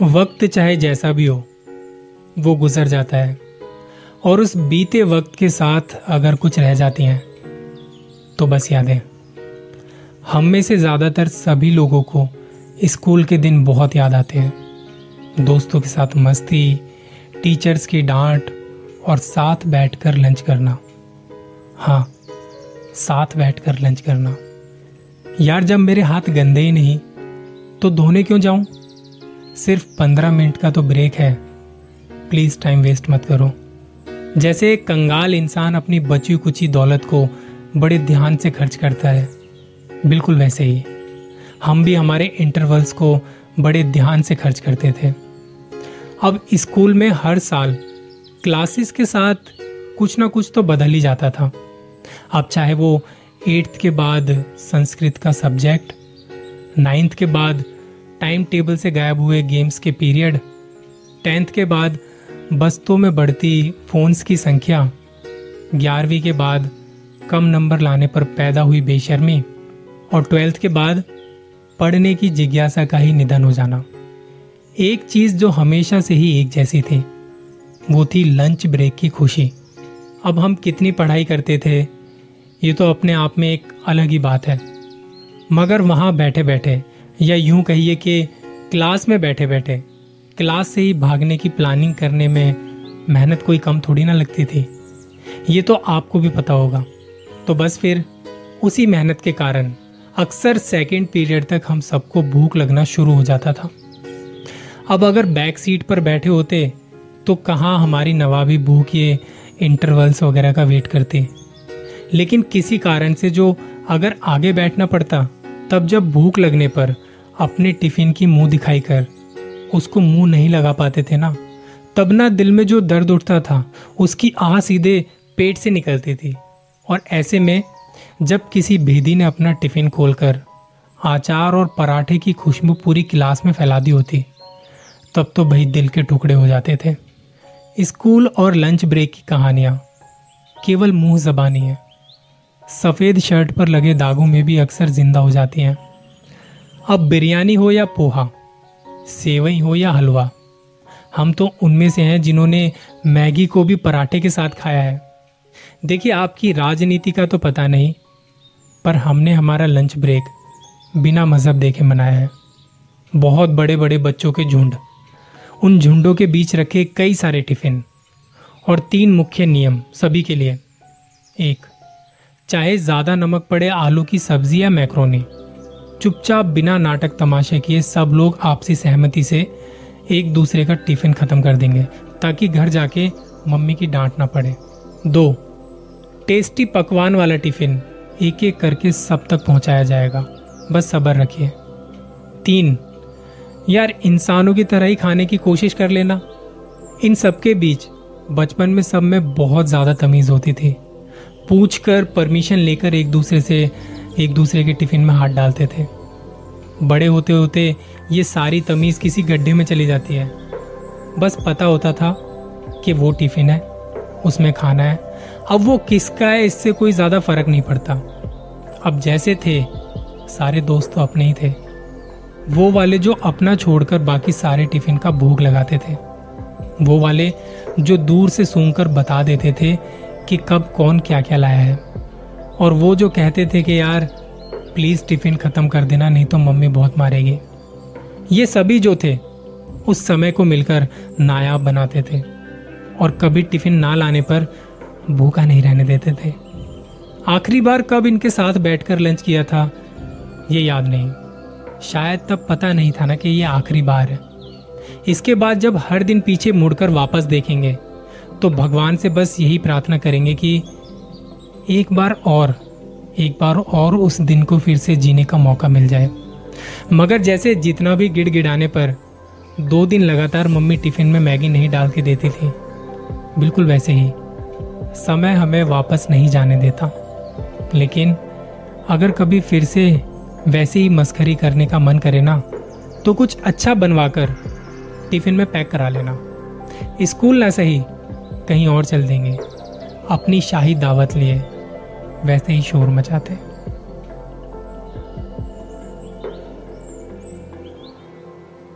वक्त चाहे जैसा भी हो, वो गुजर जाता है। और उस बीते वक्त के साथ अगर कुछ रह जाती हैं तो बस यादें। हम में से ज़्यादातर सभी लोगों को स्कूल के दिन बहुत याद आते हैं। दोस्तों के साथ मस्ती, टीचर्स की डांट और साथ बैठकर लंच करना। हाँ साथ बैठकर लंच करना। यार, जब मेरे हाथ गंदे ही नहीं तो धोने क्यों जाऊँ? सिर्फ़ पंद्रह मिनट का तो ब्रेक है। प्लीज़ टाइम वेस्ट मत करो। जैसे एक कंगाल इंसान अपनी बची कुची दौलत को बड़े ध्यान से खर्च करता है, बिल्कुल वैसे ही। हम भी हमारे इंटरवल्स को बड़े ध्यान से खर्च करते थे। अब स्कूल में हर साल क्लासेस के साथ कुछ ना कुछ तो बदल ही जाता था। अब चाहे वो एट्थ के बाद संस्कृत का सब्जेक्ट नाइन्थ के बाद टाइम टेबल से गायब हुए गेम्स के पीरियड टेंथ के बाद बस्तों में बढ़ती फोन्स की संख्या, ग्यारहवीं के बाद कम नंबर लाने पर पैदा हुई बेशर्मी, और ट्वेल्थ के बाद पढ़ने की जिज्ञासा का ही निधन हो जाना। एक चीज़ जो हमेशा से ही एक जैसी थी, वो थी लंच ब्रेक की खुशी। अब हम कितनी पढ़ाई करते थे, ये तो अपने आप में एक अलग ही बात है। मगर वहाँ बैठे बैठे या यूँ कहिए कि क्लास में बैठे बैठे, क्लास से ही भागने की प्लानिंग करने में मेहनत कोई कम थोड़ी ना लगती थी। ये तो आपको भी पता होगा। तो बस फिर उसी मेहनत के कारण अक्सर सेकेंड पीरियड तक हम सबको भूख लगना शुरू हो जाता था। अब अगर बैक सीट पर बैठे होते तो कहाँ हमारी नवाबी भूख ये इंटरवल्स वगैरह का वेट करती? लेकिन किसी कारण से जो अगर आगे बैठना पड़ता, तब जब भूख लगने पर अपने टिफ़िन की मुँह दिखाई कर। उसको मुँह नहीं लगा पाते थे ना। तब ना दिल में जो दर्द उठता था, उसकी आह सीधे पेट से निकलती थी। और ऐसे में जब किसी भेदी ने अपना टिफ़िन खोलकर आचार और पराठे की खुशबू पूरी क्लास में फैला दी होती, तब तो भाई दिल के टुकड़े हो जाते थे। स्कूल और लंच ब्रेक की कहानियाँ, केवल मुँह जबानी है। सफ़ेद शर्ट पर लगे दागों में भी अक्सर ज़िंदा हो जाती हैं। अब बिरयानी हो या पोहा, सेवई हो या हलवा, हम तो उनमें से हैं जिन्होंने मैगी को भी पराठे के साथ खाया है। देखिए, आपकी राजनीति का तो पता नहीं, पर हमने हमारा लंच ब्रेक बिना मज़हब देखे मनाया है। बहुत बड़े बड़े बच्चों के झुंड, उन झुंडों के बीच रखे कई सारे टिफ़िन और तीन मुख्य नियम सभी के लिए। एक, चाहे ज़्यादा नमक पड़े आलू की सब्ज़ी या मैक्रोनी चुपचाप बिना नाटक तमाशे किए सब लोग आपसी सहमति से एक दूसरे का टिफ़िन खत्म कर देंगे, ताकि घर जाके मम्मी की डांट ना पड़े। दो, टेस्टी पकवान वाला टिफ़िन एक एक करके सब तक पहुँचाया जाएगा। बस सब्र रखिए। तीन, यार इंसानों की तरह ही खाने की कोशिश कर लेना। इन सबके बीच बचपन में सब में बहुत ज़्यादा तमीज होती थी। पूछ कर परमिशन लेकर एक दूसरे से एक दूसरे के टिफ़िन में हाथ डालते थे। बड़े होते होते ये सारी तमीज किसी गड्ढे में चली जाती है। बस पता होता था कि वो टिफ़िन है, उसमें खाना है। अब वो किसका है, इससे कोई ज़्यादा फ़र्क नहीं पड़ता। अब जैसे थे, सारे दोस्त तो अपने ही थे। वो वाले जो अपना छोड़कर बाकी सारे टिफ़िन का भोग लगाते थे। वो वाले जो दूर से सूंघकर बता देते थे कि कब कौन क्या क्या लाया है। और वो जो कहते थे कि यार प्लीज़ टिफ़िन खत्म कर देना, नहीं तो मम्मी बहुत मारेगी। ये सभी जो थे, उस समय को मिलकर नायाब बनाते थे और कभी टिफ़िन ना लाने पर भूखा नहीं रहने देते थे। आखिरी बार कब इनके साथ बैठकर लंच किया था, ये याद नहीं। शायद तब पता नहीं था ना कि ये आखिरी बार है। इसके बाद जब हर दिन पीछे मुड़कर वापस देखेंगे तो भगवान से बस यही प्रार्थना करेंगे कि एक बार और, एक बार और उस दिन को फिर से जीने का मौका मिल जाए। मगर जैसे जितना भी गिड़ गिड़ाने पर दो दिन लगातार मम्मी टिफ़िन में मैगी नहीं डाल के देती थी, बिल्कुल वैसे ही समय हमें वापस नहीं जाने देता। लेकिन अगर कभी फिर से वैसे ही मस्खरी करने का मन करे ना तो कुछ अच्छा बनवाकर टिफ़िन में पैक करा लेना। स्कूल ना सही, कहीं और चल देंगे। अपनी शाही दावत लिए। वैसे ही शोर मचाते।